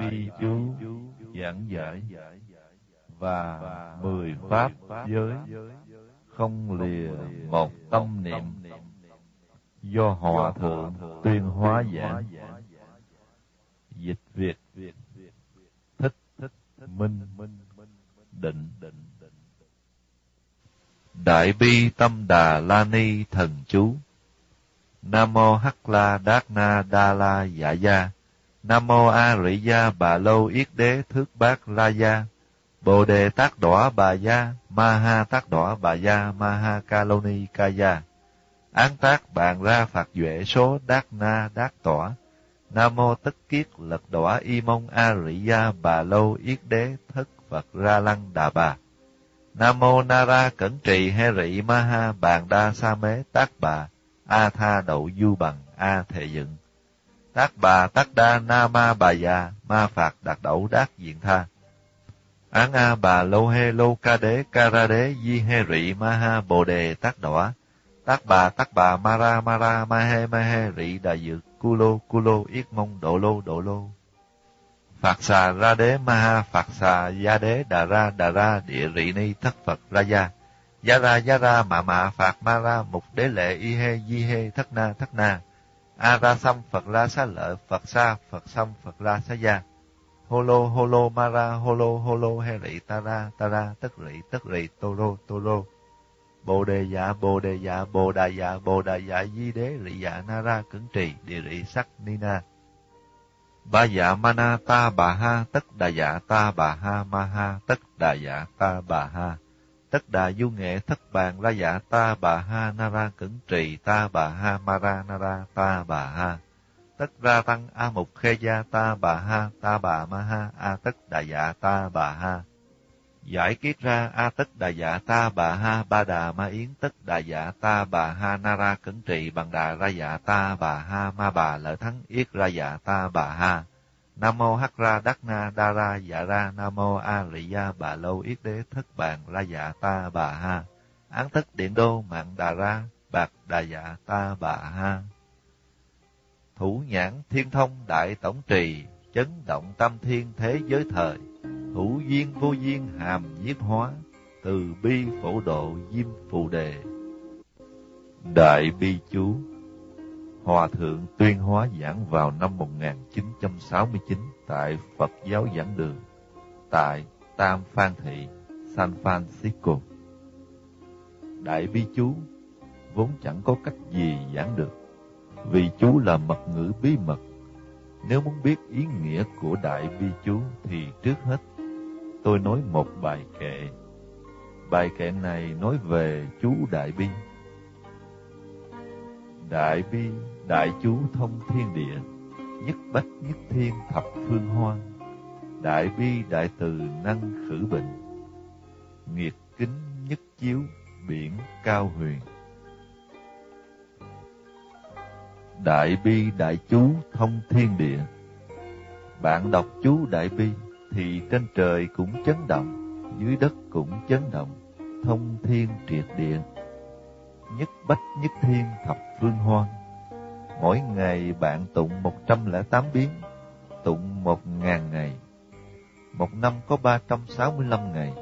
bi chú giảng giải và mười pháp giới không lìa một tâm niệm do hòa thượng tuyên hóa giảng. Dịch việt thích minh định. Đại bi tâm đà la ni thần chú. Nam mô hắc la đát na đa la dạ gia nam mô a rị gia bà lâu yết đế thước bát la gia bồ đề tác đỏ bà gia ma ha tác đỏ bà gia ma ha ca lô ni ca gia án tác bàn ra phạt duệ số đát na đát tỏa nam mô tất kiết lật đỏ y mông a rị gia bà lâu yết đế thất phật ra lăng đà bà nam mô nara cẩn trì he rị ma ha bàn đa sa mế tác bà a tha đậu du bằng a thệ dựng tác bà tác đa na ma bà già, ma phạt đạt đẩu đát diện tha. Án a bà lô hê lô ca đế ca ra đế di hê rị ma ha bồ đề tác đỏ tác bà tác bà ma ra ma ra ma hê ma hê rị đà dự cu lô cu lô yết mông độ lô độ lô. Phạt xà ra đế ma ha phạt xà gia đế đà ra đà ra địa rị ni thất phật ra gia. Gia ra gia ra mạ mạ phạt ma ra mục đế lệ y hê di hê thất na thất na a ra sam phật ra xá lợi, phật sa, phật sam phật ra xá gia. Holo holo, mara, holo holo, he rị, ta ra ta ra, tất rị tất rị, tô rô tô rô. Bồ đề dạ bồ đề dạ bồ đà dạ bồ đà dạ di đế, rị dạ na ra cứng trì, địa rị, sắc, ni na. Ba dạ Mana ta, bà ha, tất đà dạ ta, bà ha, ma ha, tất đà dạ ta, bà ha tất đà du nghệ thất bàn la dạ ta bà ha na ra cẩn trì ta bà ha ma ra na ra ta bà ha tất ra tăng a mục khê gia ta bà ha ta bà ma ha a tất đà dạ ta bà ha giải kiết ra a tất đà dạ ta bà ha ba đà ma yến tất đà dạ ta bà ha na ra cẩn trị bằng đà ra dạ ta bà ha ma bà lợi thắng yết ra dạ ta bà ha nam mô hắc ra đắc na đa ra dạ ra, nam mô a rị gia bà lâu yết đế thất bàn la dạ ta bà ha. Án thất điện đô mạng đà ra, bạc đà dạ ta bà ha. Thủ nhãn thiên thông đại tổng trì, chấn động tâm thiên thế giới thời, hữu duyên vô duyên hàm nhiếp hóa, từ bi phổ độ diêm phù đề. Đại bi chú hòa thượng tuyên hóa giảng vào năm 1969 tại Phật giáo giảng đường tại Tam Phan Thị, San Francisco. Đại bi chú vốn chẳng có cách gì giảng được vì chú là mật ngữ bí mật. Nếu muốn biết ý nghĩa của đại bi chú thì trước hết tôi nói một bài kệ. Bài kệ này nói về chú đại bi. Đại bi, đại chú thông thiên địa, nhất bách nhất thiên thập phương hoan. Đại bi đại từ năng khử bệnh, nghiệt kính nhất chiếu biển cao huyền Đại bi đại chú thông thiên địa. Bạn đọc chú đại bi thì trên trời cũng chấn động, dưới đất cũng chấn động, thông thiên triệt địa. Nhất bách nhất thiên thập phương hoan. Mỗi ngày bạn tụng một trăm lẻ tám biến, tụng một ngàn ngày. Một năm có ba trăm sáu mươi lăm ngày,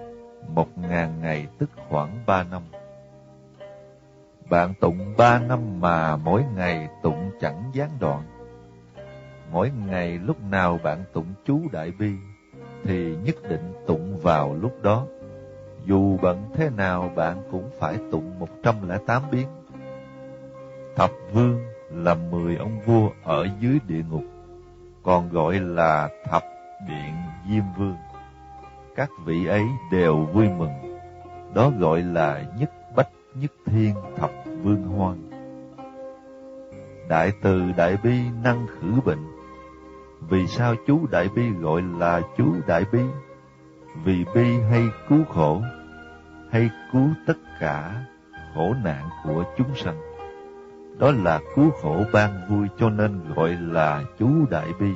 một ngàn ngày tức khoảng ba năm. Bạn tụng ba năm mà mỗi ngày tụng chẳng gián đoạn. Mỗi ngày lúc nào bạn tụng chú Đại Bi, thì nhất định tụng vào lúc đó. Dù bận thế nào bạn cũng phải tụng một trăm lẻ tám biến. Thập vương là mười ông vua ở dưới địa ngục, còn gọi là thập điện diêm vương. Các vị ấy đều vui mừng, đó gọi là nhất bách nhất thiên thập vương hoan. Đại từ đại bi năng khử bệnh. Vì sao chú đại bi gọi là chú đại bi? Vì bi hay cứu khổ, hay cứu tất cả khổ nạn của chúng sanh. Đó là cứu khổ ban vui cho nên gọi là chú đại bi.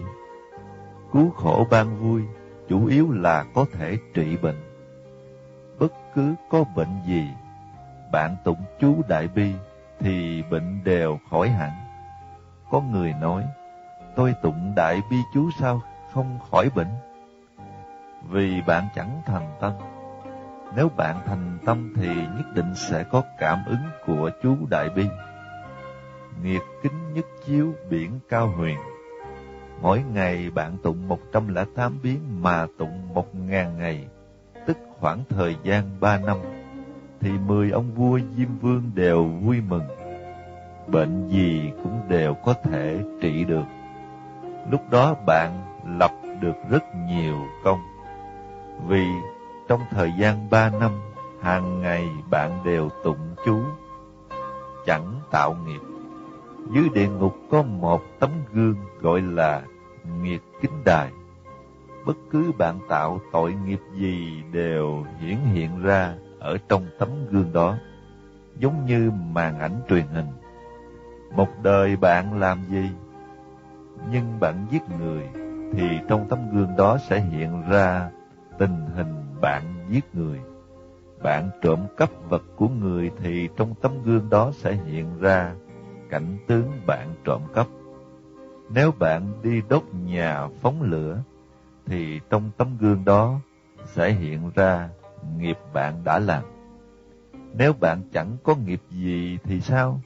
Cứu khổ ban vui chủ yếu là có thể trị bệnh. Bất cứ có bệnh gì bạn tụng chú Đại Bi thì bệnh đều khỏi hẳn. Có người nói, tôi tụng Đại Bi chú sao không khỏi bệnh? Vì bạn chẳng thành tâm. Nếu bạn thành tâm thì nhất định sẽ có cảm ứng của chú Đại Bi. Nghiệt kính nhất chiếu biển cao huyền. Mỗi ngày bạn tụng 108 biến mà tụng 1.000 ngày, tức khoảng thời gian 3 năm, thì 10 ông vua Diêm Vương đều vui mừng. Bệnh gì cũng đều có thể trị được. Lúc đó bạn lập được rất nhiều công. Vì trong thời gian 3 năm, hàng ngày bạn đều tụng chú, chẳng tạo nghiệp. Dưới địa ngục có một tấm gương gọi là nghiệt kính đài. Bất cứ bạn tạo tội nghiệp gì đều hiển hiện ra ở trong tấm gương đó, giống như màn ảnh truyền hình. Một đời bạn làm gì? Nhưng bạn giết người, thì trong tấm gương đó sẽ hiện ra tình hình bạn giết người. Bạn trộm cắp vật của người thì trong tấm gương đó sẽ hiện ra cảnh tướng bạn trộm cắp. Nếu bạn đi đốt nhà phóng lửa, thì trong tấm gương đó sẽ hiện ra nghiệp bạn đã làm. Nếu bạn chẳng có nghiệp gì thì sao?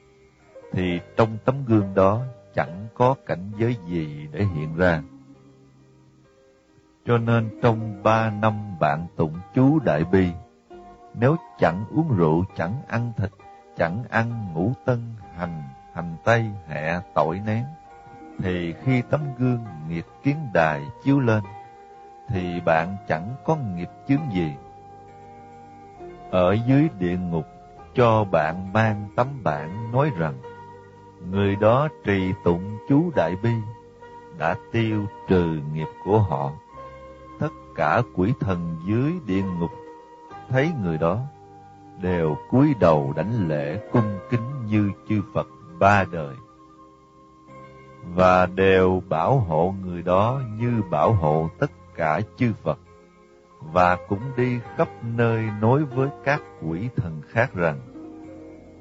Thì trong tấm gương đó chẳng có cảnh giới gì để hiện ra. Cho nên trong ba năm bạn tụng chú Đại Bi, nếu chẳng uống rượu, chẳng ăn thịt, chẳng ăn ngũ tân, hành, hành tây, hẹ, tội nén, thì khi tấm gương nghiệp kiến đài chiếu lên, thì bạn chẳng có nghiệp chướng gì. Ở dưới địa ngục, cho bạn mang tấm bản nói rằng, người đó trì tụng chú Đại Bi, đã tiêu trừ nghiệp của họ tất cả quỷ thần dưới địa ngục thấy người đó đều cúi đầu đánh lễ cung kính như chư Phật ba đời và đều bảo hộ người đó như bảo hộ tất cả chư Phật, và cũng đi khắp nơi nói với các quỷ thần khác rằng,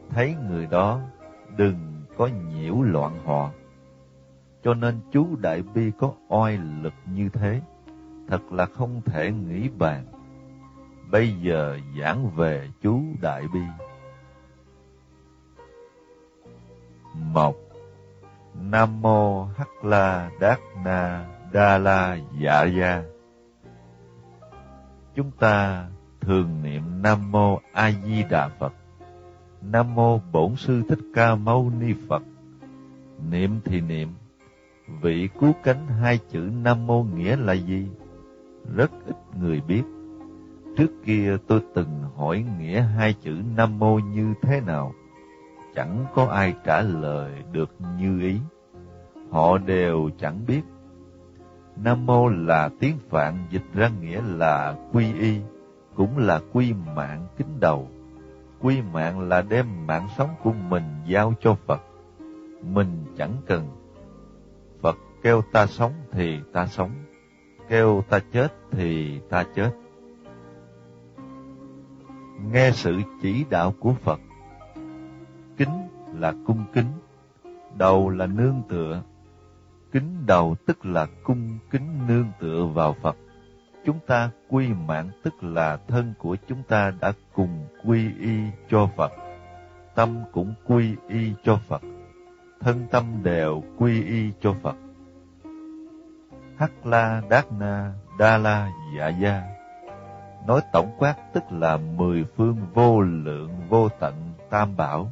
thấy người đó, đừng có nhiễu loạn họ cho nên chú đại bi có oai lực như thế, thật là không thể nghĩ bàn. Bây giờ giảng về chú Đại Bi. Một Nam Mô Hắc La Đát Na Đa La Dạ Gia Chúng ta thường niệm Nam Mô A Di Đà Phật Nam Mô Bổn Sư Thích Ca Mâu Ni Phật Niệm thì niệm Vị cứu cánh hai chữ Nam Mô nghĩa là gì? rất ít người biết. Trước kia tôi từng hỏi nghĩa hai chữ Nam Mô như thế nào. Chẳng có ai trả lời được như ý. Họ đều chẳng biết. Nam Mô là tiếng Phạn dịch ra nghĩa là quy y, cũng là quy mạng kính đầu. Quy mạng là đem mạng sống của mình giao cho Phật. Mình chẳng cần. Phật kêu ta sống thì ta sống kêu ta chết thì ta chết. Nghe sự chỉ đạo của Phật, là cung kính, đầu là nương tựa, kính đầu tức là cung kính nương tựa vào Phật. Chúng ta quy mạng tức là thân của chúng ta đã cùng quy y cho Phật, tâm cũng quy y cho Phật, thân tâm đều quy y cho Phật Hắc La Đát Na Đa La Dạ Gia. Nói tổng quát tức là mười phương vô lượng vô tận tam bảo.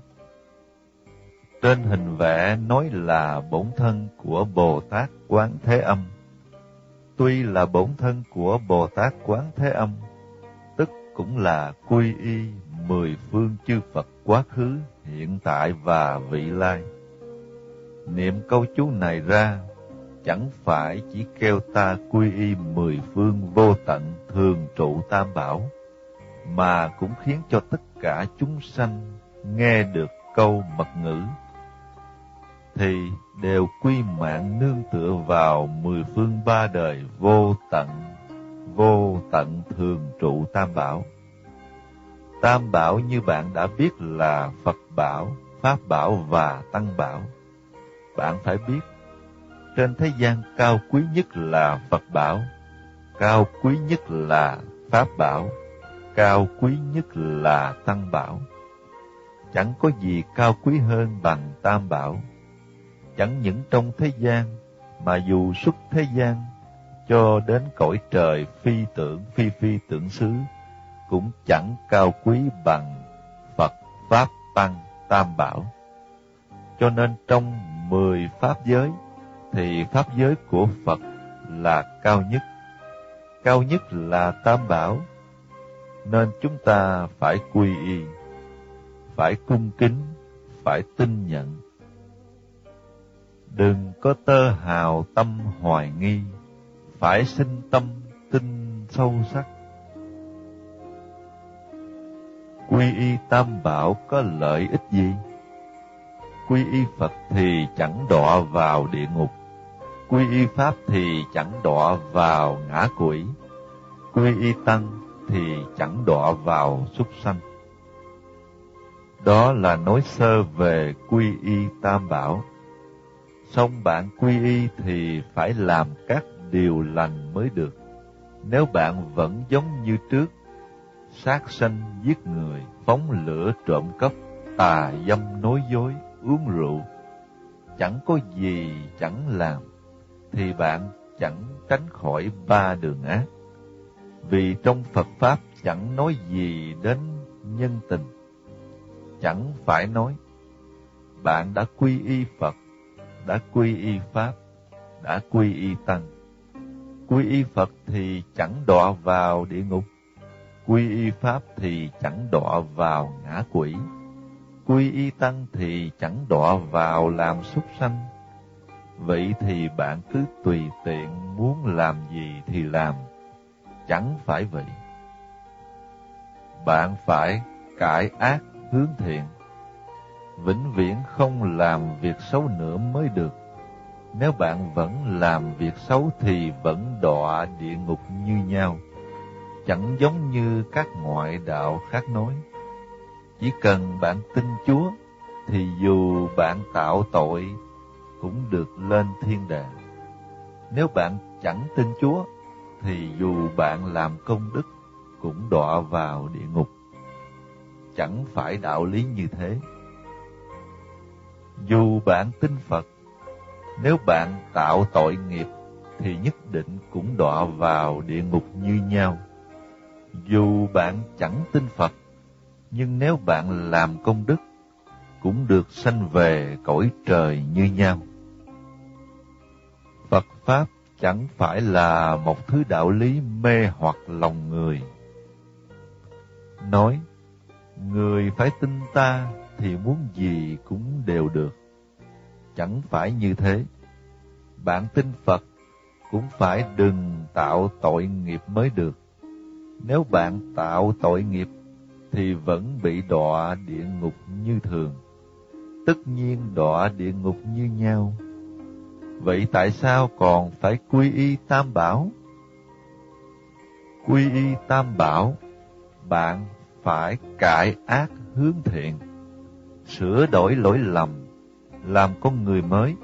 Trên hình vẽ nói là bổn thân của Bồ Tát Quán Thế Âm. Tuy là bổn thân của Bồ Tát Quán Thế Âm, tức cũng là quy y mười phương chư Phật quá khứ, hiện tại và vị lai. Niệm câu chú này ra chẳng phải chỉ kêu ta quy y mười phương vô tận thường trụ tam bảo, mà cũng khiến cho tất cả chúng sanh nghe được câu mật ngữ, thì đều quy mạng nương tựa vào mười phương ba đời vô tận, vô tận thường trụ tam bảo. Tam bảo như bạn đã biết là Phật bảo, Pháp bảo và Tăng bảo. Bạn phải biết trên thế gian cao quý nhất là Phật bảo, cao quý nhất là Pháp bảo, cao quý nhất là Tăng bảo. Chẳng có gì cao quý hơn bằng Tam bảo. Chẳng những trong thế gian, mà dù xuất thế gian, cho đến cõi trời phi tưởng phi phi tưởng xứ, cũng chẳng cao quý bằng Phật Pháp Tăng Tam Bảo. Cho nên trong mười Pháp giới, thì Pháp giới của Phật là cao nhất. Cao nhất là Tam Bảo, nên chúng ta phải quy y, phải cung kính, phải tin nhận. Đừng có tơ hào tâm hoài nghi, phải sinh tâm tin sâu sắc. Quy y tam bảo có lợi ích gì? Quy y Phật thì chẳng đọa vào địa ngục, quy y Pháp thì chẳng đọa vào ngã quỷ, quy y Tăng thì chẳng đọa vào súc sanh. Đó là nói sơ về quy y tam bảo. Xong bạn quy y thì phải làm các điều lành mới được. Nếu bạn vẫn giống như trước, sát sanh giết người, phóng lửa trộm cắp, tà dâm nói dối, uống rượu, chẳng có gì chẳng làm, thì bạn chẳng tránh khỏi ba đường ác. Vì trong Phật Pháp chẳng nói gì đến nhân tình, chẳng phải nói, bạn đã quy y Phật, đã quy y Pháp, đã quy y Tăng. Quy y Phật thì chẳng đọa vào địa ngục, quy y Pháp thì chẳng đọa vào ngã quỷ quy y tăng thì chẳng đọa vào làm súc sanh. Vậy thì bạn cứ tùy tiện muốn làm gì thì làm, chẳng phải vậy. Bạn phải cải ác hướng thiện, vĩnh viễn không làm việc xấu nữa mới được. Nếu bạn vẫn làm việc xấu thì vẫn đọa địa ngục như nhau, chẳng giống như các ngoại đạo khác nói. Chỉ cần bạn tin Chúa, thì dù bạn tạo tội cũng được lên thiên đàng. Nếu bạn chẳng tin Chúa, thì dù bạn làm công đức cũng đọa vào địa ngục. Chẳng phải đạo lý như thế. Dù bạn tin Phật, nếu bạn tạo tội nghiệp thì nhất định cũng đọa vào địa ngục như nhau. Dù bạn chẳng tin Phật, nhưng nếu bạn làm công đức, cũng được sanh về cõi trời như nhau. Phật Pháp chẳng phải là một thứ đạo lý mê hoặc lòng người. Nói, người phải tin ta thì muốn gì cũng đều được. Chẳng phải như thế. Bạn tin Phật cũng phải đừng tạo tội nghiệp mới được. Nếu bạn tạo tội nghiệp thì vẫn bị đọa địa ngục như thường. Tất nhiên đọa địa ngục như nhau. Vậy tại sao còn phải quy y tam bảo? Quy y tam bảo, bạn phải cải ác hướng thiện, sửa đổi lỗi lầm, làm con người mới.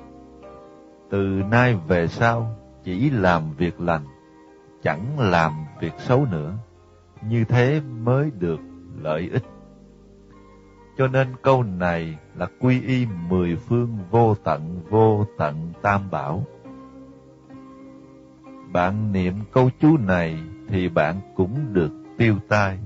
Từ nay về sau, chỉ làm việc lành, chẳng làm việc xấu nữa. Như thế mới được lợi ích. Cho nên câu này là quy y mười phương vô tận vô tận tam bảo. Bạn niệm câu chú này thì bạn cũng được tiêu tai.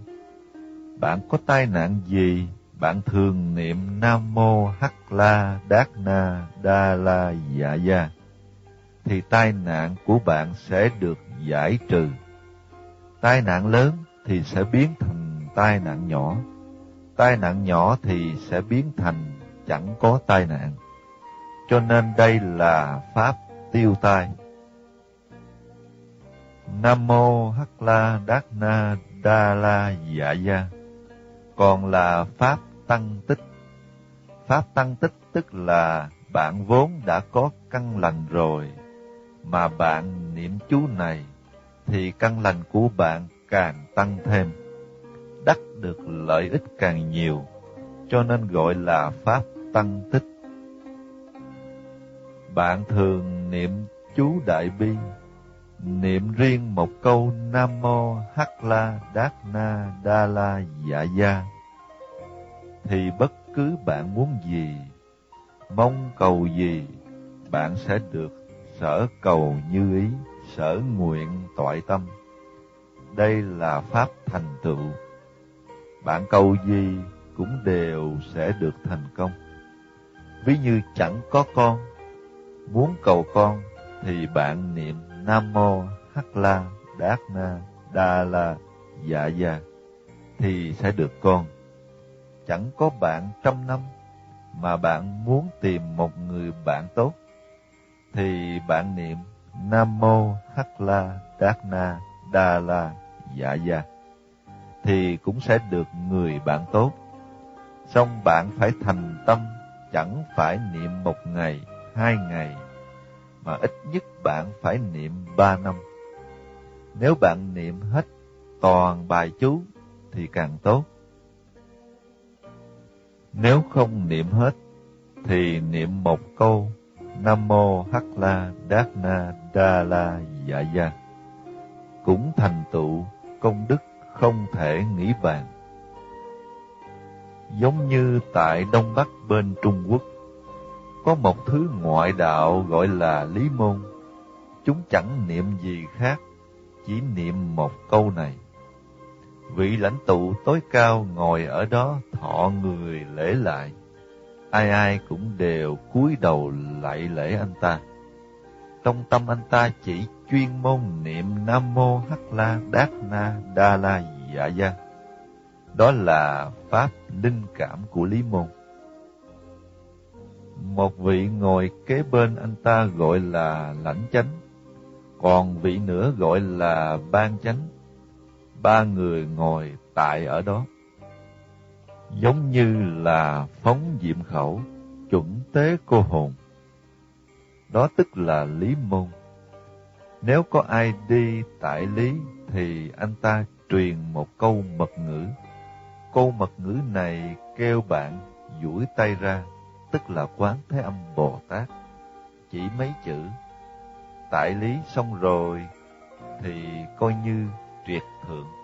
Bạn có tai nạn gì, bạn thường niệm Nam Mô Hắc La Đát Na Đa La Dạ Gia, thì tai nạn của bạn sẽ được giải trừ. Tai nạn lớn thì sẽ biến thành tai nạn nhỏ. Tai nạn nhỏ thì sẽ biến thành chẳng có tai nạn. Cho nên đây là pháp tiêu tai. Nam mô Hắc La Đát Na Đa La Dạ Gia. Còn là pháp tăng tích. Pháp tăng tích tức là bạn vốn đã có căn lành rồi, mà bạn niệm chú này thì căn lành của bạn càng tăng thêm đắc được lợi ích càng nhiều, cho nên gọi là Pháp Tăng Tích. bạn thường niệm chú Đại Bi, niệm riêng một câu Nam Mô Hắc La Đát Na Đa La Dạ Gia, thì bất cứ bạn muốn gì, mong cầu gì, bạn sẽ được sở cầu như ý, sở nguyện toại tâm. Đây là pháp thành tựu. Bạn cầu gì cũng đều sẽ được thành công. Ví như chẳng có con, muốn cầu con thì bạn niệm Nam Mô Hắc La Đát Na Đa La Dạ dạ thì sẽ được con. Chẳng có bạn trăm năm mà bạn muốn tìm một người bạn tốt thì bạn niệm Nam Mô Hắc La Đát Na Đa La Dạ Gia thì cũng sẽ được người bạn tốt. Xong bạn phải thành tâm, chẳng phải niệm một ngày, hai ngày, mà ít nhất bạn phải niệm ba năm. Nếu bạn niệm hết toàn bài chú thì càng tốt. Nếu không niệm hết thì niệm một câu Nam mô Hắc La Đát Na Đa La Dạ Gia cũng thành tựu công đức không thể nghĩ bàn. Giống như tại Đông Bắc bên Trung Quốc, có một thứ ngoại đạo gọi là Lý Môn. Chúng chẳng niệm gì khác, chỉ niệm một câu này. Vị lãnh tụ tối cao ngồi ở đó thọ người lễ lại. Ai ai cũng đều cúi đầu lạy lễ anh ta. Trong tâm anh ta chỉ chuyên môn niệm Nam Mô Hắc La Đát Na Đa La Dạ Gia. Đó là pháp linh cảm của Lý Môn. Một vị ngồi kế bên anh ta gọi là lãnh chánh, còn vị nữa gọi là ban chánh. Ba người ngồi tại ở đó. Giống như là phóng diệm khẩu, chuẩn tế cô hồn. Đó tức là Lý Môn. Nếu có ai đi tại lý thì anh ta truyền một câu mật ngữ. Câu mật ngữ này kêu bạn duỗi tay ra, tức là quán thế âm Bồ Tát. Chỉ mấy chữ, tại lý xong rồi thì coi như triệt thượng.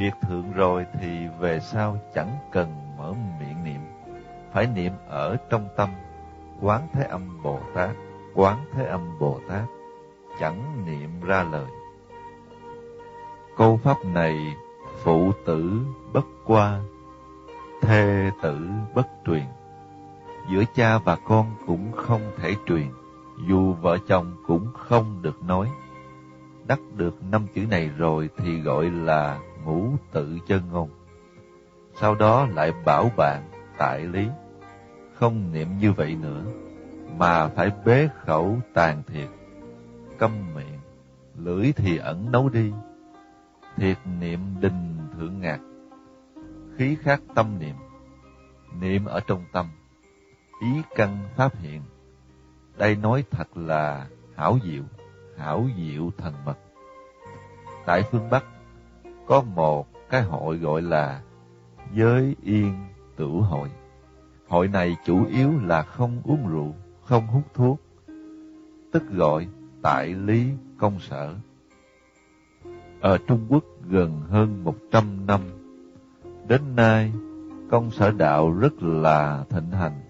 Triệt thượng rồi thì về sau chẳng cần mở miệng niệm, phải niệm ở trong tâm, quán thế âm Bồ Tát, quán thế âm Bồ Tát chẳng niệm ra lời. Câu pháp này phụ tử bất qua, thê tử bất truyền. Giữa cha và con cũng không thể truyền, dù vợ chồng cũng không được nói. Đắc được năm chữ này rồi thì gọi là ngũ tự chân ngôn. Sau đó lại bảo bạn tại lý, không niệm như vậy nữa, mà phải bế khẩu tàn thiệt câm miệng, lưỡi thì ẩn nấu đi. Thiệt niệm đình thượng ngạc, khí khác tâm niệm, niệm ở trong tâm, ý căn pháp hiện. Đây nói thật là hảo diệu, hảo diệu thần mật. Tại phương Bắc, có một cái hội gọi là Giới Yên Tử Hội. Hội này chủ yếu là không uống rượu, không hút thuốc, tức gọi tại lý công sở. Ở Trung Quốc gần hơn một trăm năm, đến nay công sở đạo rất là thịnh hành.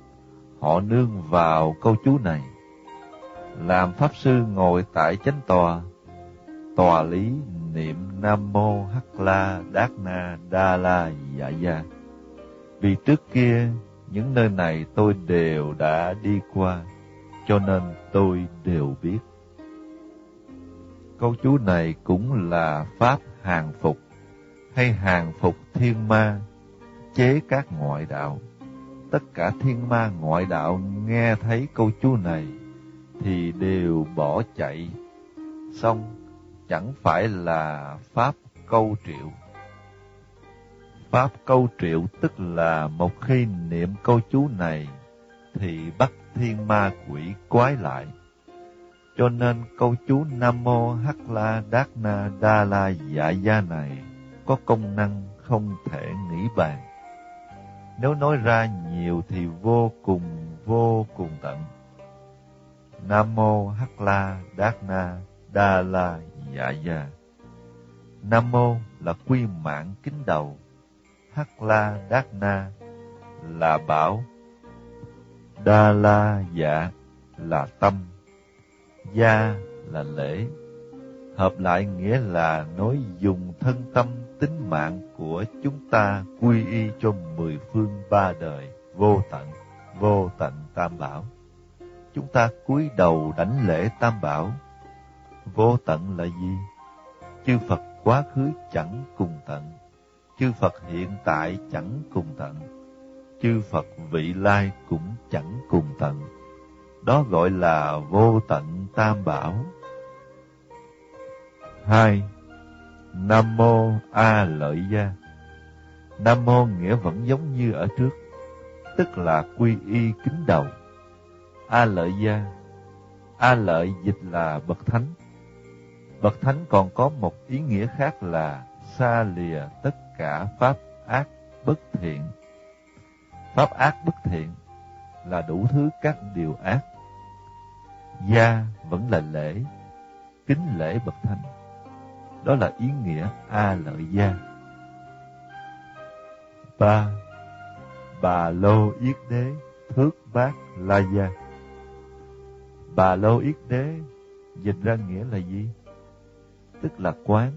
Họ nương vào câu chú này. Làm Pháp Sư ngồi tại chánh tòa, tòa lý niệm Nam Mô Hắc La Đát Na Đa La Dạ Gia. Vì trước kia, những nơi này tôi đều đã đi qua, cho nên tôi đều biết. Câu chú này cũng là pháp hàng phục hay hàng phục thiên ma, chế các ngoại đạo. Tất cả thiên ma ngoại đạo nghe thấy câu chú này thì đều bỏ chạy. Xong chẳng phải là pháp câu triệu. Pháp câu triệu tức là một khi niệm câu chú này, thì bắt thiên ma quỷ quái lại cho nên câu chú Nam Mô Hắc La Đát Na Đa La Dạ Gia này có công năng không thể nghĩ bàn. Nếu nói ra nhiều thì vô cùng vô cùng tận. Nam mô Hắc La Đát Na Đa La Dạ Gia. Nam mô là quy mạng kính đầu, Hắc La Đát Na là bảo, Đa La Dạ là tâm, Gia là lễ. Hợp lại nghĩa là nói dùng thân tâm tính mạng của chúng ta quy y cho mười phương ba đời vô tận, vô tận tam bảo. Chúng ta cúi đầu đảnh lễ tam bảo. Vô tận là gì? Chư Phật quá khứ chẳng cùng tận, chư Phật hiện tại chẳng cùng tận, chư Phật vị lai cũng chẳng cùng tận. Đó gọi là vô tận tam bảo. hai Nam Mô A Lợi Gia Nam Mô nghĩa vẫn giống như ở trước, tức là quy y kính đầu. A Lợi Gia A Lợi dịch là Bậc Thánh. Bậc Thánh còn có một ý nghĩa khác là xa lìa tất cả pháp ác bất thiện. Pháp ác bất thiện là đủ thứ các điều ác. Gia vẫn là lễ, kính lễ Bậc Thánh. Đó là ý nghĩa A lợi gia. ba Bà Lô Yết Đế Thước Bát La Gia Bà Lô Yết Đế dịch ra nghĩa là gì? Tức là quán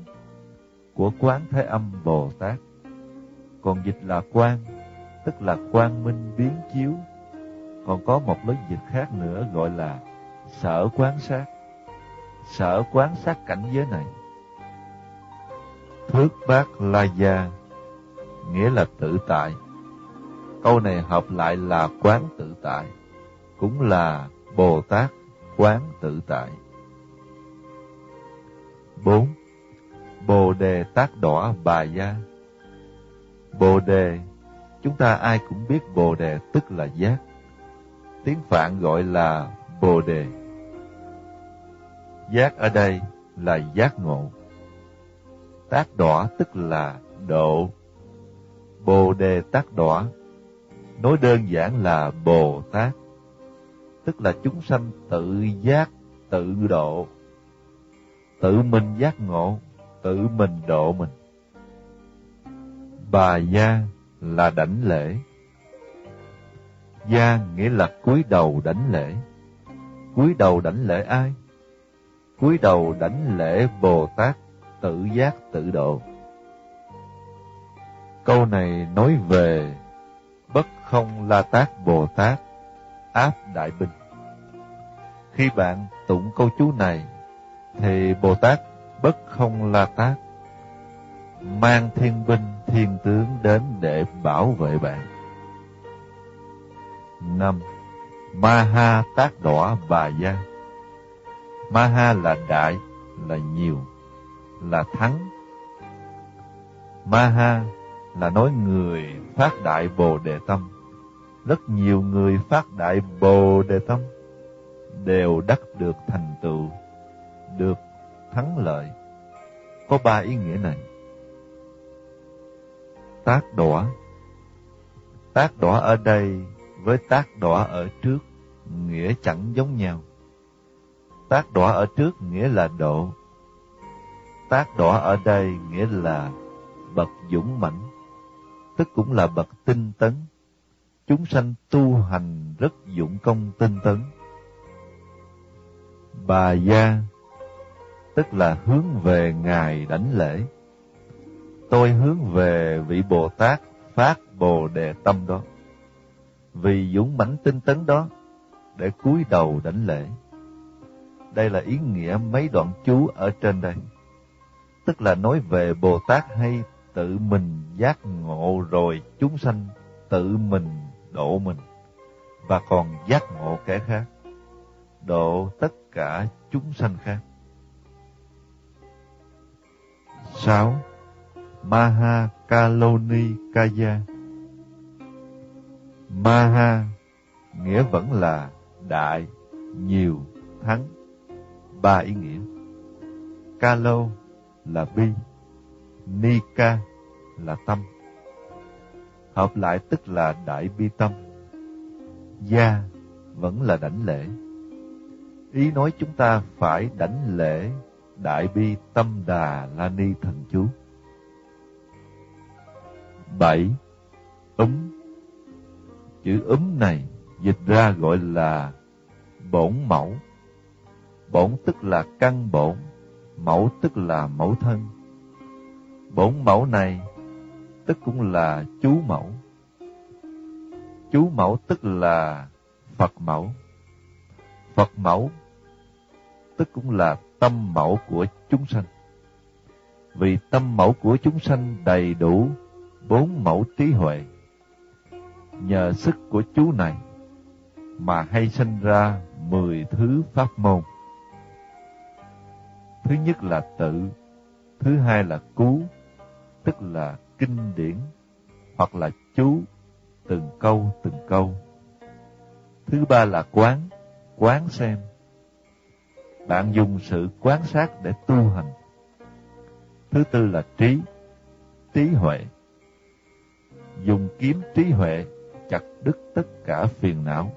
của quán Thế Âm Bồ Tát. Còn dịch là quan, tức là quang minh biến chiếu. Còn có một lối dịch khác nữa gọi là sở quán sát. Sở quán sát cảnh giới này Thước bát la gia nghĩa là tự tại. Câu này hợp lại là quán tự tại, cũng là Bồ Tát quán tự tại. 4. Bồ đề tác đỏ bà gia Bồ đề, chúng ta ai cũng biết bồ đề tức là giác. Tiếng Phạn gọi là bồ đề. Giác ở đây là giác ngộ. Tác đỏ tức là độ. Bồ đề tác đỏ, nói đơn giản là Bồ Tát, tức là chúng sanh tự giác, tự độ, tự mình giác ngộ, tự mình độ mình. Bà gia là đảnh lễ. Gia nghĩa là cúi đầu đảnh lễ. Cúi đầu đảnh lễ ai? Cúi đầu đảnh lễ Bồ Tát tự giác tự độ. Câu này nói về bất không la tát Bồ Tát áp đại binh. Khi bạn tụng câu chú này, thì Bồ Tát bất không la tát mang thiên binh thiên tướng đến để bảo vệ bạn. năm Maha tác đỏ bà gia Maha là đại, là nhiều là thắng. Maha là nói người phát đại Bồ Đề Tâm. Rất nhiều người phát đại Bồ Đề Tâm đều đắc được thành tựu, được thắng lợi. Có ba ý nghĩa này. Tác đỏ Tác đỏ ở đây với tác đỏ ở trước nghĩa chẳng giống nhau. Tác đỏ ở trước nghĩa là độ, tác đỏ ở đây nghĩa là bậc dũng mãnh, tức cũng là bậc tinh tấn. Chúng sanh tu hành rất dụng công tinh tấn. Bà gia, tức là hướng về Ngài đảnh lễ. Tôi hướng về vị Bồ Tát phát Bồ Đề Tâm đó. Vì dũng mãnh tinh tấn đó, để cúi đầu đảnh lễ. Đây là ý nghĩa mấy đoạn chú ở trên đây tức là nói về Bồ Tát hay tự mình giác ngộ rồi chúng sanh tự mình độ mình và còn giác ngộ kẻ khác, độ tất cả chúng sanh khác. 6. Maha Kaloni Kaya Maha nghĩa vẫn là đại, nhiều, thắng. Ba ý nghĩa. Kalo là bi, nika là tâm. Hợp lại tức là đại bi tâm. Gia vẫn là đảnh lễ. Ý nói chúng ta phải đảnh lễ Đại bi tâm đà la ni thần chú. bảy Úm Chữ úm này dịch ra gọi là bổn mẫu. Bổn tức là căn bổn, mẫu tức là mẫu thân. Bổn mẫu này tức cũng là chú mẫu. Chú mẫu tức là Phật mẫu. Phật mẫu tức cũng là tâm mẫu của chúng sanh. Vì tâm mẫu của chúng sanh đầy đủ bốn mẫu trí huệ. Nhờ sức của chú này mà hay sinh ra mười thứ pháp môn. Thứ nhất là tự, thứ hai là cú, tức là kinh điển, hoặc là chú, từng câu từng câu. Thứ ba là quán, quán xem. Bạn dùng sự quán sát để tu hành. Thứ tư là trí, trí huệ. Dùng kiếm trí huệ chặt đứt tất cả phiền não.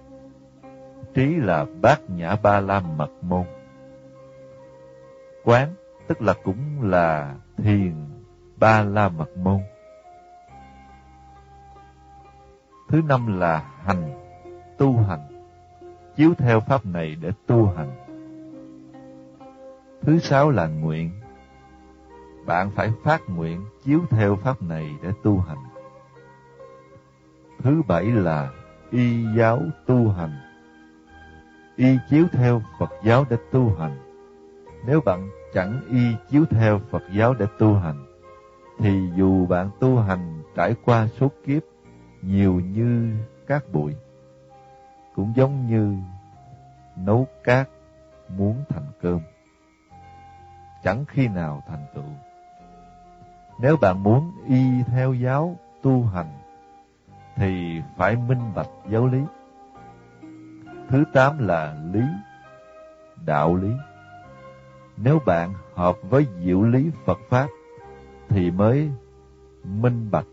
Trí là bát nhã ba la mật môn. Quán tức là cũng là thiền ba la mật môn. Thứ năm là hành, tu hành, chiếu theo pháp này để tu hành. Thứ sáu là nguyện, bạn phải phát nguyện chiếu theo pháp này để tu hành. Thứ bảy là y giáo tu hành, y chiếu theo Phật giáo để tu hành. Nếu bạn chẳng y chiếu theo Phật giáo để tu hành, thì dù bạn tu hành trải qua số kiếp nhiều như cát bụi, cũng giống như nấu cát muốn thành cơm, chẳng khi nào thành tựu. Nếu bạn muốn y theo giáo tu hành, thì phải minh bạch giáo lý. Thứ tám là lý, đạo lý. Nếu bạn hợp với diệu lý Phật Pháp, thì mới minh bạch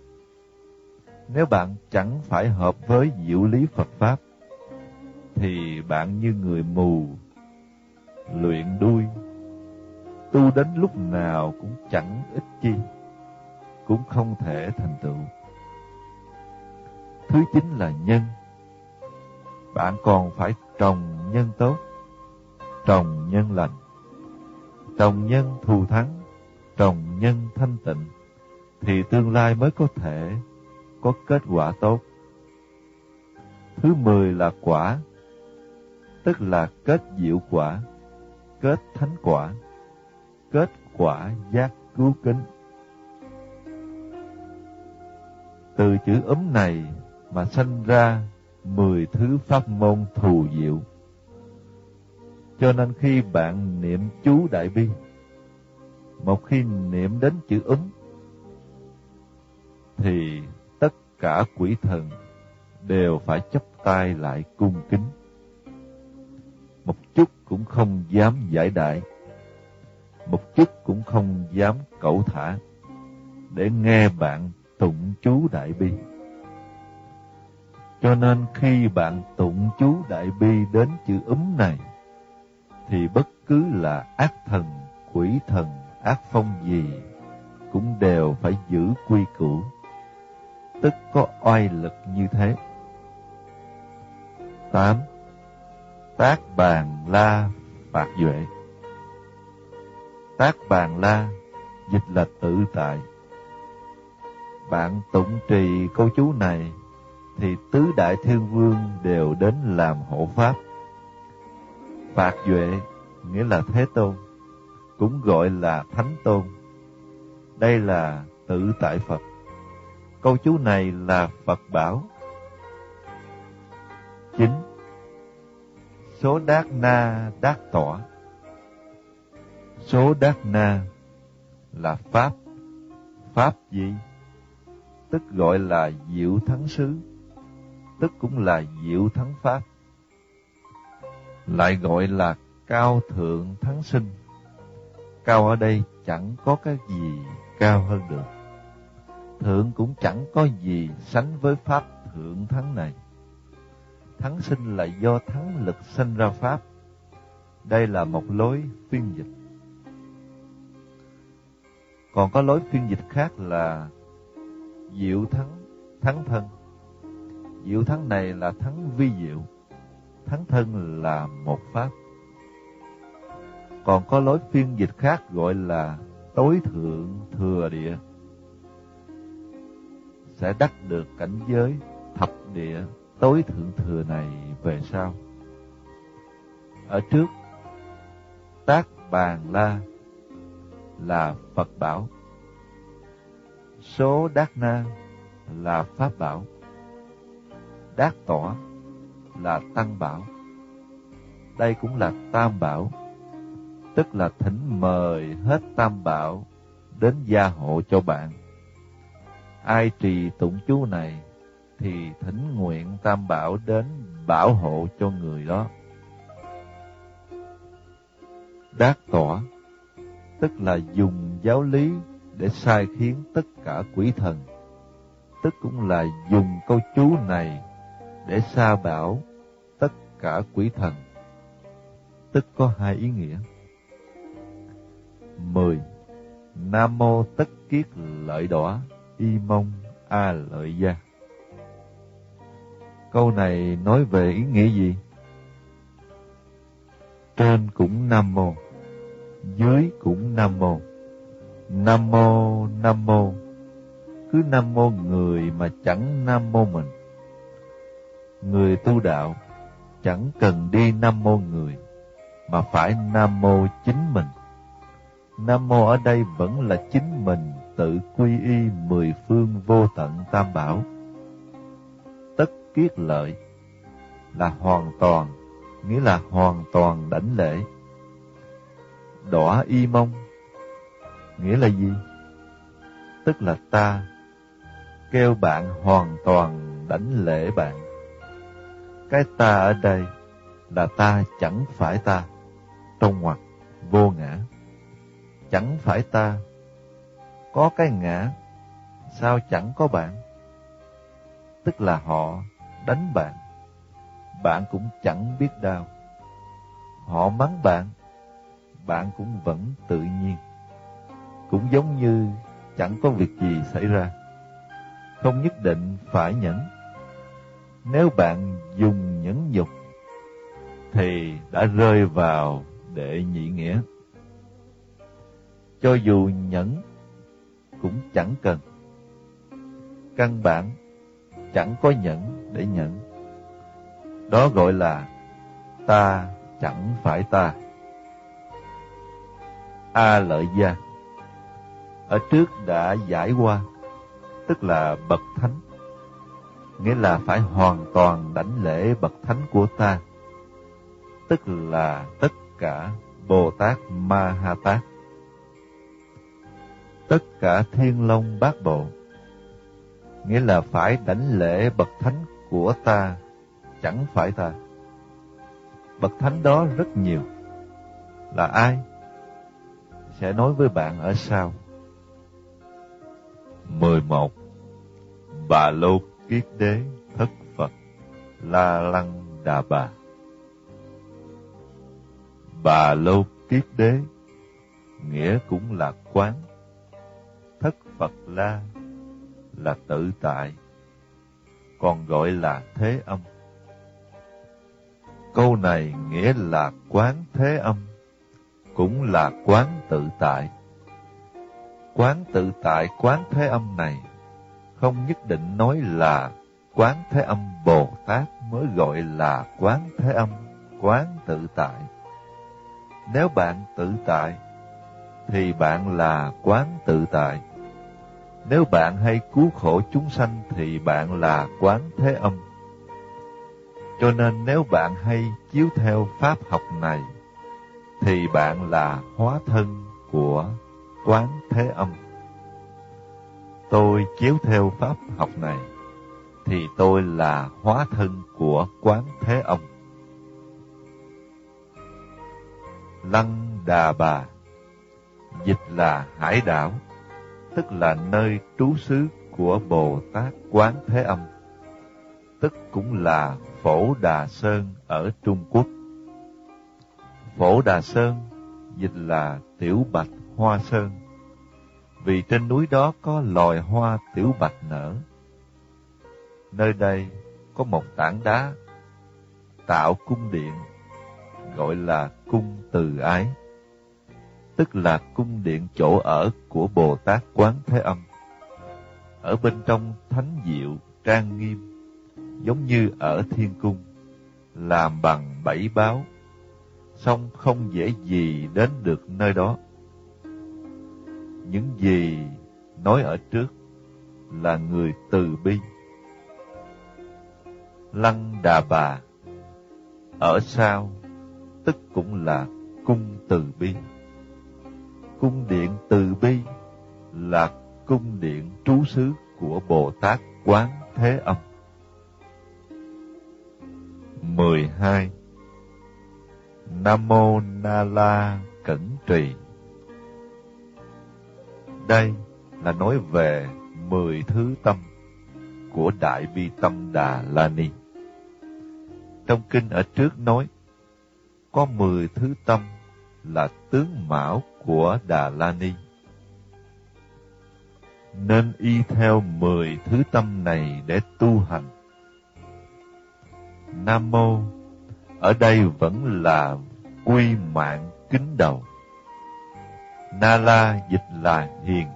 nếu bạn chẳng phải hợp với diệu lý Phật Pháp, thì bạn như người mù, luyện đuôi, tu đến lúc nào cũng chẳng ích chi, cũng không thể thành tựu. Thứ chính là nhân. Bạn còn phải trồng nhân tốt, trồng nhân lành, trồng nhân thù thắng, trồng nhân thanh tịnh, thì tương lai mới có thể có kết quả tốt. Thứ mười là quả, tức là kết diệu quả, kết thánh quả, kết quả giác cứu kính. Từ chữ ấm này mà sanh ra mười thứ pháp môn thù diệu. Cho nên khi bạn niệm chú Đại Bi, một khi niệm đến chữ ấm, thì tất cả quỷ thần đều phải chấp tay lại cung kính. Một chút cũng không dám giải đại, một chút cũng không dám cẩu thả, để nghe bạn tụng chú Đại Bi. Cho nên khi bạn tụng chú Đại Bi đến chữ úm này, thì bất cứ là ác thần, quỷ thần, ác phong gì, cũng đều phải giữ quy củ tức có oai lực như thế. 8. Tác bàn la phạt duệ Tác bàn la dịch là tự tại. Bạn tụng trì câu chú này thì tứ đại thiên vương đều đến làm hộ pháp. Phạt duệ nghĩa là Thế Tôn, cũng gọi là Thánh Tôn. Đây là tự tại Phật. Câu chú này là Phật bảo. 9. Số đát na đát tỏa Số đát na là Pháp. Pháp gì? Tức gọi là diệu thắng xứ, tức cũng là diệu thắng Pháp. Lại gọi là cao thượng thắng sinh. Cao ở đây chẳng có cái gì cao hơn được thượng cũng chẳng có gì sánh với pháp thượng thắng này. Thắng sinh là do thắng lực sinh ra pháp, Đây là một lối phiên dịch. Còn có lối phiên dịch khác là diệu thắng, thắng thân. Diệu thắng này là thắng vi diệu, thắng thân là một pháp. Còn có lối phiên dịch khác gọi là tối thượng thừa địa. Sẽ đắc được cảnh giới thập địa tối thượng thừa này về sau. Ở trước, tác bàn la là Phật bảo, số đát na là Pháp bảo, đát tỏa là Tăng bảo. Đây cũng là Tam bảo, tức là thỉnh mời hết Tam bảo đến gia hộ cho bạn. Ai trì tụng chú này thì thỉnh nguyện Tam bảo đến bảo hộ cho người đó. Đát tỏa tức là dùng giáo lý để sai khiến tất cả quỷ thần, tức cũng là dùng câu chú này để xa bảo tất cả quỷ thần, tức có hai ý nghĩa. 10. Nam mô tất kiết lợi đỏ, y mông a lợi gia. Câu này nói về ý nghĩa gì? Trên cũng Nam mô, dưới cũng Nam mô. Nam mô, Nam mô. Cứ Nam mô người mà chẳng Nam mô mình. Người tu đạo chẳng cần đi Nam mô người, mà phải Nam mô chính mình. Nam mô ở đây vẫn là chính mình tự quy y mười phương vô tận tam bảo. Tất kiết lợi là hoàn toàn, nghĩa là hoàn toàn đảnh lễ đỏ y mông. Nghĩa là gì? Tức là ta kêu bạn hoàn toàn đánh lễ bạn. Cái ta ở đây là ta chẳng phải ta, trong ngoặc vô ngã. Chẳng phải ta, có cái ngã, sao chẳng có bạn? Tức là họ đánh bạn, bạn cũng chẳng biết đau. Họ mắng bạn, bạn cũng vẫn tự nhiên. Cũng giống như chẳng có việc gì xảy ra. Không nhất định phải nhẫn. Nếu bạn dùng nhẫn nhục, thì đã rơi vào đệ nhị nghĩa. Cho dù nhẫn, cũng chẳng cần. Căn bản, chẳng có nhẫn để nhẫn. Đó gọi là ta chẳng phải ta. A lợi gia. Ở trước đã giải qua, tức là bậc thánh, nghĩa là phải hoàn toàn đảnh lễ bậc thánh của ta, tức là tất cả Bồ Tát Ma Ha Tát, tất cả Thiên Long Bát Bộ, nghĩa là phải đảnh lễ bậc thánh của ta, chẳng phải ta. Bậc thánh đó rất nhiều. Là ai? Sẽ nói với bạn ở sau. 11. Bà Lô Kiết Đế Thất Phật La Lăng Đà Bà Bà Lô Kiết Đế nghĩa cũng là quán. Thất Phật La là tự tại, còn gọi là thế âm. Câu này nghĩa là quán thế âm cũng là quán tự tại. Quán tự tại quán thế âm này không nhất định nói là quán thế âm Bồ Tát mới gọi là quán thế âm, quán tự tại. Nếu bạn tự tại, thì bạn là quán tự tại. Nếu bạn hay cứu khổ chúng sanh thì bạn là quán thế âm. Cho nên nếu bạn hay chiếu theo pháp học này thì bạn là hóa thân của quán thế âm. Tôi chiếu theo pháp học này, thì tôi là hóa thân của quán thế âm. Lăng Đà Bà Dịch là hải đảo, tức là nơi trú xứ của Bồ Tát Quán Thế Âm, tức cũng là Phổ Đà Sơn ở Trung Quốc. Phổ Đà Sơn dịch là Tiểu Bạch Hoa Sơn, vì trên núi đó có loài hoa tiểu bạch nở. Nơi đây có một tảng đá tạo cung điện gọi là cung từ ái, tức là cung điện chỗ ở của Bồ Tát Quán Thế Âm. Ở bên trong thánh diệu, trang nghiêm, giống như ở thiên cung, làm bằng bảy báo, song không dễ gì đến được nơi đó. Những gì nói ở trước là người từ bi. Lăng Đà Bà, ở sau tức cũng là cung từ bi. Cung điện từ bi là cung điện trú xứ của Bồ Tát Quán Thế Âm. 12. Nam mô Na La Cẩn Trì. Đây là nói về mười thứ tâm của Đại Bi Tâm Đà La Ni. Trong kinh ở trước nói, có mười thứ tâm là tướng mão của Đà La Ni. Nên y theo mười thứ tâm này để tu hành. Nam Mô ở đây vẫn là quy mạng kính đầu. Na La dịch là hiền,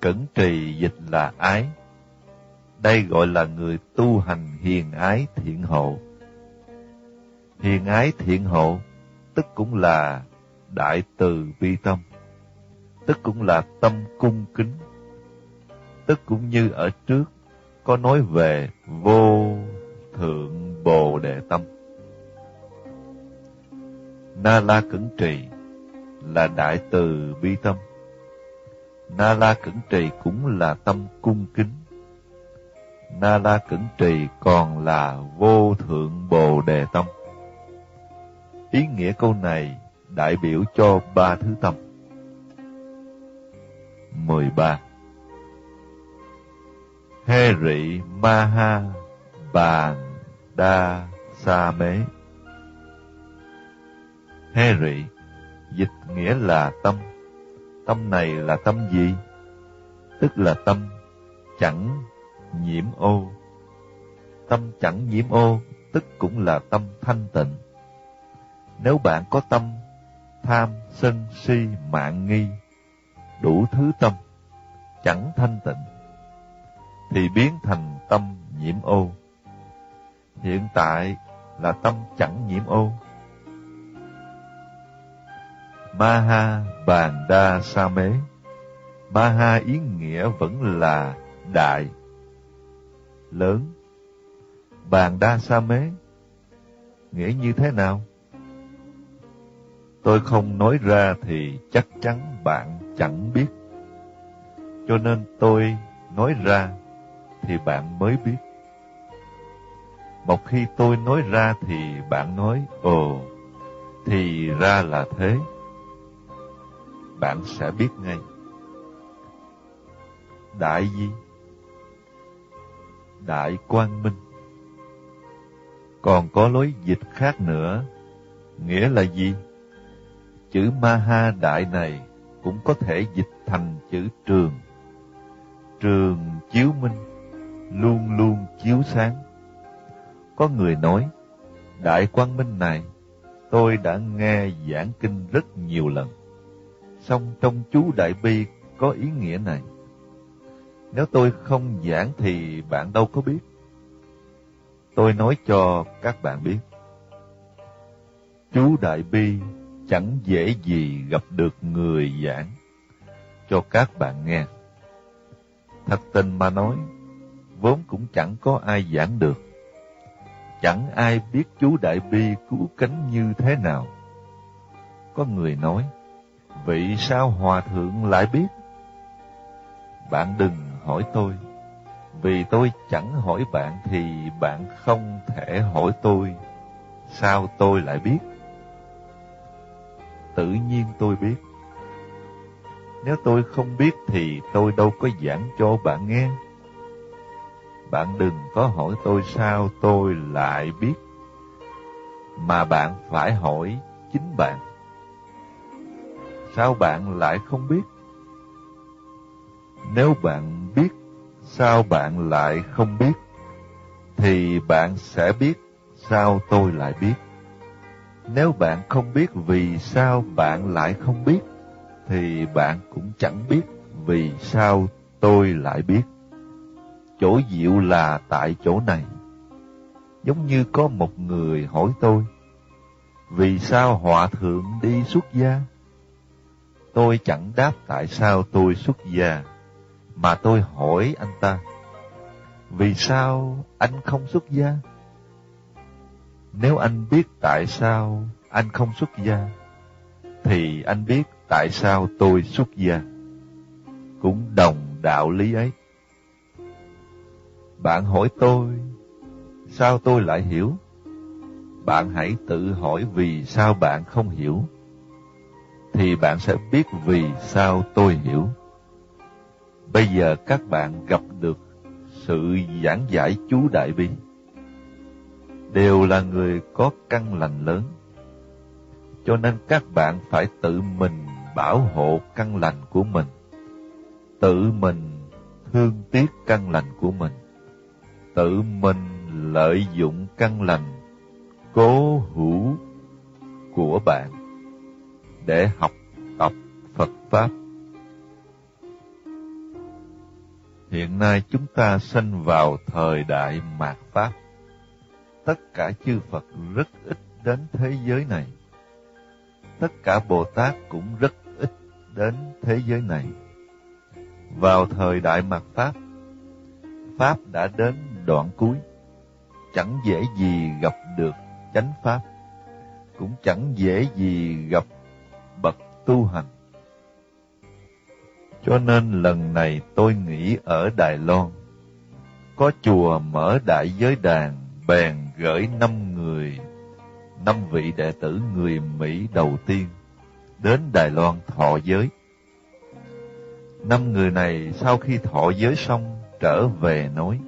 cẩn trì dịch là ái. Đây gọi là người tu hành hiền ái thiện hộ. Hiền ái thiện hộ, tức cũng là đại từ bi tâm, tức cũng là tâm cung kính, tức cũng như ở trước có nói về vô Na La Cẩn Trì là đại từ bi tâm. Na La Cẩn Trì cũng là tâm cung kính. Na La Cẩn Trì còn là vô thượng bồ đề tâm. Ý nghĩa câu này đại biểu cho ba thứ tâm. 13. Hê rị ma ha bàn đa sa mế Hê rị dịch nghĩa là tâm. Tâm này là tâm gì? Tức là tâm chẳng nhiễm ô. Tâm chẳng nhiễm ô, tức cũng là tâm thanh tịnh. Nếu bạn có tâm tham, sân, si, mạng nghi, đủ thứ tâm, chẳng thanh tịnh, thì biến thành tâm nhiễm ô. Hiện tại là tâm chẳng nhiễm ô, Maha Bàn Đa Sa Mế. Maha ý nghĩa vẫn là đại, lớn. Bàn Đa Sa Mế, nghĩa như thế nào? Tôi không nói ra thì chắc chắn bạn chẳng biết. Cho nên tôi nói ra thì bạn mới biết. Một khi tôi nói ra thì bạn nói, ồ, thì ra là thế bạn sẽ biết ngay. Đại gì? Đại quang minh. Còn có lối dịch khác nữa, nghĩa là gì? Chữ Maha Đại này cũng có thể dịch thành chữ trường. Trường chiếu minh, luôn luôn chiếu sáng. Có người nói, Đại Quang Minh này, tôi đã nghe giảng kinh rất nhiều lần song trong chú Đại Bi có ý nghĩa này. Nếu tôi không giảng thì bạn đâu có biết. Tôi nói cho các bạn biết. Chú Đại Bi chẳng dễ gì gặp được người giảng cho các bạn nghe. Thật tình mà nói, vốn cũng chẳng có ai giảng được. Chẳng ai biết chú Đại Bi cứu cánh như thế nào. Có người nói, Vậy sao Hòa Thượng lại biết? Bạn đừng hỏi tôi, vì tôi chẳng hỏi bạn thì bạn không thể hỏi tôi. Sao tôi lại biết? Tự nhiên tôi biết. Nếu tôi không biết thì tôi đâu có giảng cho bạn nghe. Bạn đừng có hỏi tôi sao tôi lại biết. Mà bạn phải hỏi chính bạn. Sao bạn lại không biết? Nếu bạn biết, sao bạn lại không biết? Thì bạn sẽ biết sao tôi lại biết. Nếu bạn không biết vì sao bạn lại không biết, thì bạn cũng chẳng biết vì sao tôi lại biết. Chỗ diệu là tại chỗ này. Giống như có một người hỏi tôi, vì sao hòa thượng đi xuất gia? Tôi chẳng đáp tại sao tôi xuất gia, mà tôi hỏi anh ta, vì sao anh không xuất gia? Nếu anh biết tại sao anh không xuất gia, thì anh biết tại sao tôi xuất gia. Cũng đồng đạo lý ấy. Bạn hỏi tôi, sao tôi lại hiểu? Bạn hãy tự hỏi vì sao bạn không hiểu, thì bạn sẽ biết vì sao tôi hiểu. Bây giờ các bạn gặp được sự giảng giải chú Đại Bi đều là người có căn lành lớn. Cho nên các bạn phải tự mình bảo hộ căn lành của mình, tự mình thương tiếc căn lành của mình, tự mình lợi dụng căn lành cố hữu của bạn để học tập Phật Pháp. Hiện nay chúng ta sinh vào thời đại mạt Pháp tất cả chư Phật rất ít đến thế giới này. Tất cả Bồ Tát cũng rất ít đến thế giới này. Vào thời đại mạt Pháp, Pháp đã đến đoạn cuối, chẳng dễ gì gặp được chánh Pháp, cũng chẳng dễ gì gặp tu hành. Cho nên lần này tôi nghĩ ở Đài Loan, có chùa mở đại giới đàn bèn gửi năm người, năm vị đệ tử người Mỹ đầu tiên đến Đài Loan thọ giới. Năm người này sau khi thọ giới xong trở về nói,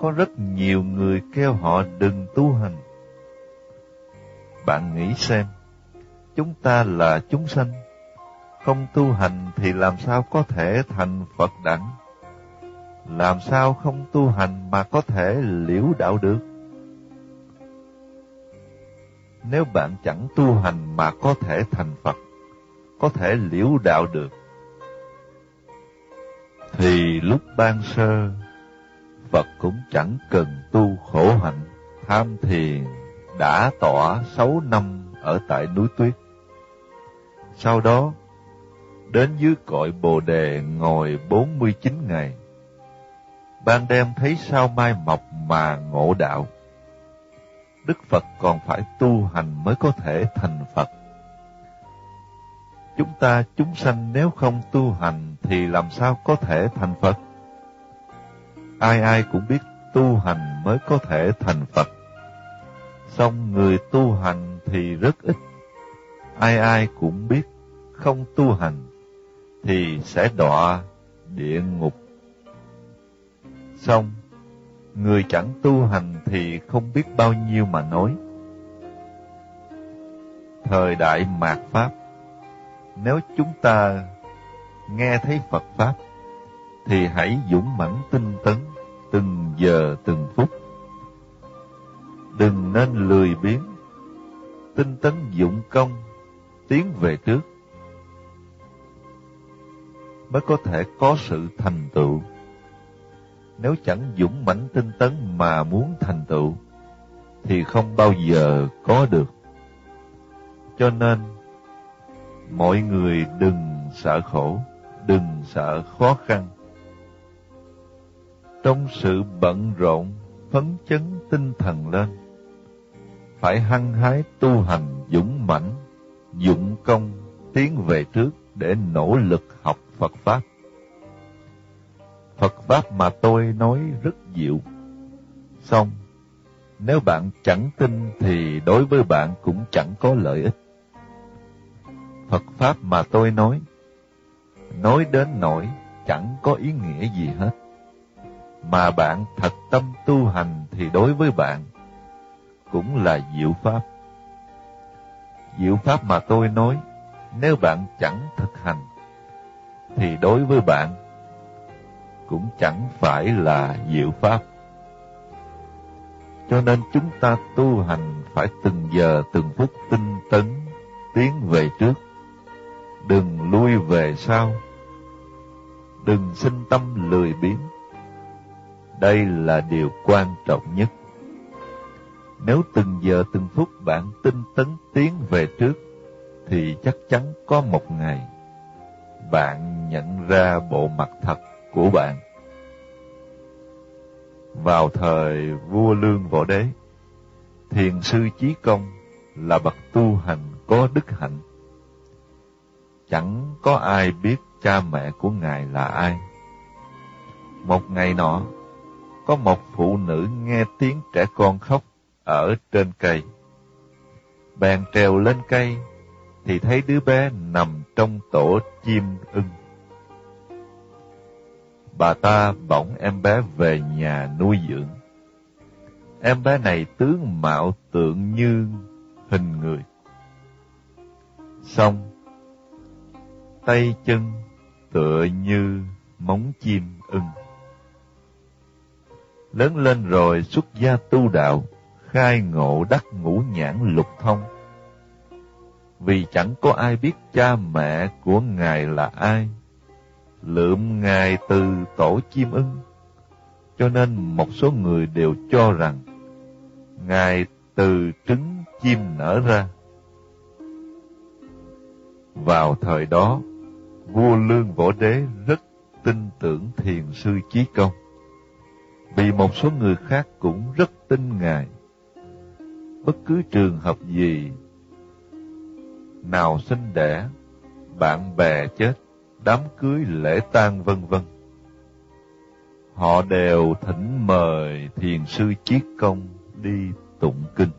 có rất nhiều người kêu họ đừng tu hành. Bạn nghĩ xem, chúng ta là chúng sanh, không tu hành thì làm sao có thể thành Phật đẳng? Làm sao không tu hành mà có thể liễu đạo được? Nếu bạn chẳng tu hành mà có thể thành Phật, có thể liễu đạo được, thì lúc ban sơ, Phật cũng chẳng cần tu khổ hạnh, tham thiền, đã tỏa sáu năm ở tại núi tuyết. Sau đó, đến dưới cội Bồ Đề ngồi bốn mươi chín ngày. Ban đêm thấy sao mai mọc mà ngộ đạo. Đức Phật còn phải tu hành mới có thể thành Phật. Chúng ta chúng sanh nếu không tu hành thì làm sao có thể thành Phật? Ai ai cũng biết tu hành mới có thể thành Phật. Song người tu hành thì rất ít. Ai ai cũng biết không tu hành thì sẽ đọa địa ngục. Xong, người chẳng tu hành thì không biết bao nhiêu mà nói. Thời đại mạt Pháp, nếu chúng ta nghe thấy Phật Pháp, thì hãy dũng mãnh tinh tấn từng giờ từng phút. Đừng nên lười biếng, tinh tấn dụng công, tiến về trước, mới có thể có sự thành tựu nếu chẳng dũng mãnh tinh tấn mà muốn thành tựu, thì không bao giờ có được. Cho nên, mọi người đừng sợ khổ, đừng sợ khó khăn. Trong sự bận rộn, phấn chấn tinh thần lên, phải hăng hái tu hành dũng mãnh, dụng công tiến về trước để nỗ lực học Phật Pháp. Phật Pháp mà tôi nói rất diệu. Xong, nếu bạn chẳng tin thì đối với bạn cũng chẳng có lợi ích. Phật Pháp mà tôi nói, nói đến nỗi chẳng có ý nghĩa gì hết. Mà bạn thật tâm tu hành thì đối với bạn cũng là diệu Pháp diệu pháp mà tôi nói, nếu bạn chẳng thực hành, thì đối với bạn cũng chẳng phải là diệu pháp. Cho nên chúng ta tu hành phải từng giờ từng phút tinh tấn, tiến về trước, đừng lui về sau, đừng sinh tâm lười biếng. Đây là điều quan trọng nhất. Nếu từng giờ từng phút bạn tinh tấn tiến về trước, thì chắc chắn có một ngày bạn nhận ra bộ mặt thật của bạn. Vào thời vua Lương Võ Đế, thiền sư Chí Công là bậc tu hành có đức hạnh. Chẳng có ai biết cha mẹ của Ngài là ai. Một ngày nọ, có một phụ nữ nghe tiếng trẻ con khóc ở trên cây. Bèn trèo lên cây, thì thấy đứa bé nằm trong tổ chim ưng. Bà ta bỗng em bé về nhà nuôi dưỡng. Em bé này tướng mạo tượng như hình người. Xong, tay chân tựa như móng chim ưng. Lớn lên rồi xuất gia tu đạo, khai ngộ đắc ngũ nhãn lục thông. Vì chẳng có ai biết cha mẹ của Ngài là ai, lượm Ngài từ tổ chim ưng, cho nên một số người đều cho rằng Ngài từ trứng chim nở ra. Vào thời đó, vua Lương Võ Đế rất tin tưởng thiền sư Chí Công, vì một số người khác cũng rất tin Ngài. Bất cứ trường hợp gì, nào sinh đẻ, bạn bè chết, đám cưới lễ tang vân vân. Họ đều thỉnh mời thiền sư Chiết Công đi tụng kinh.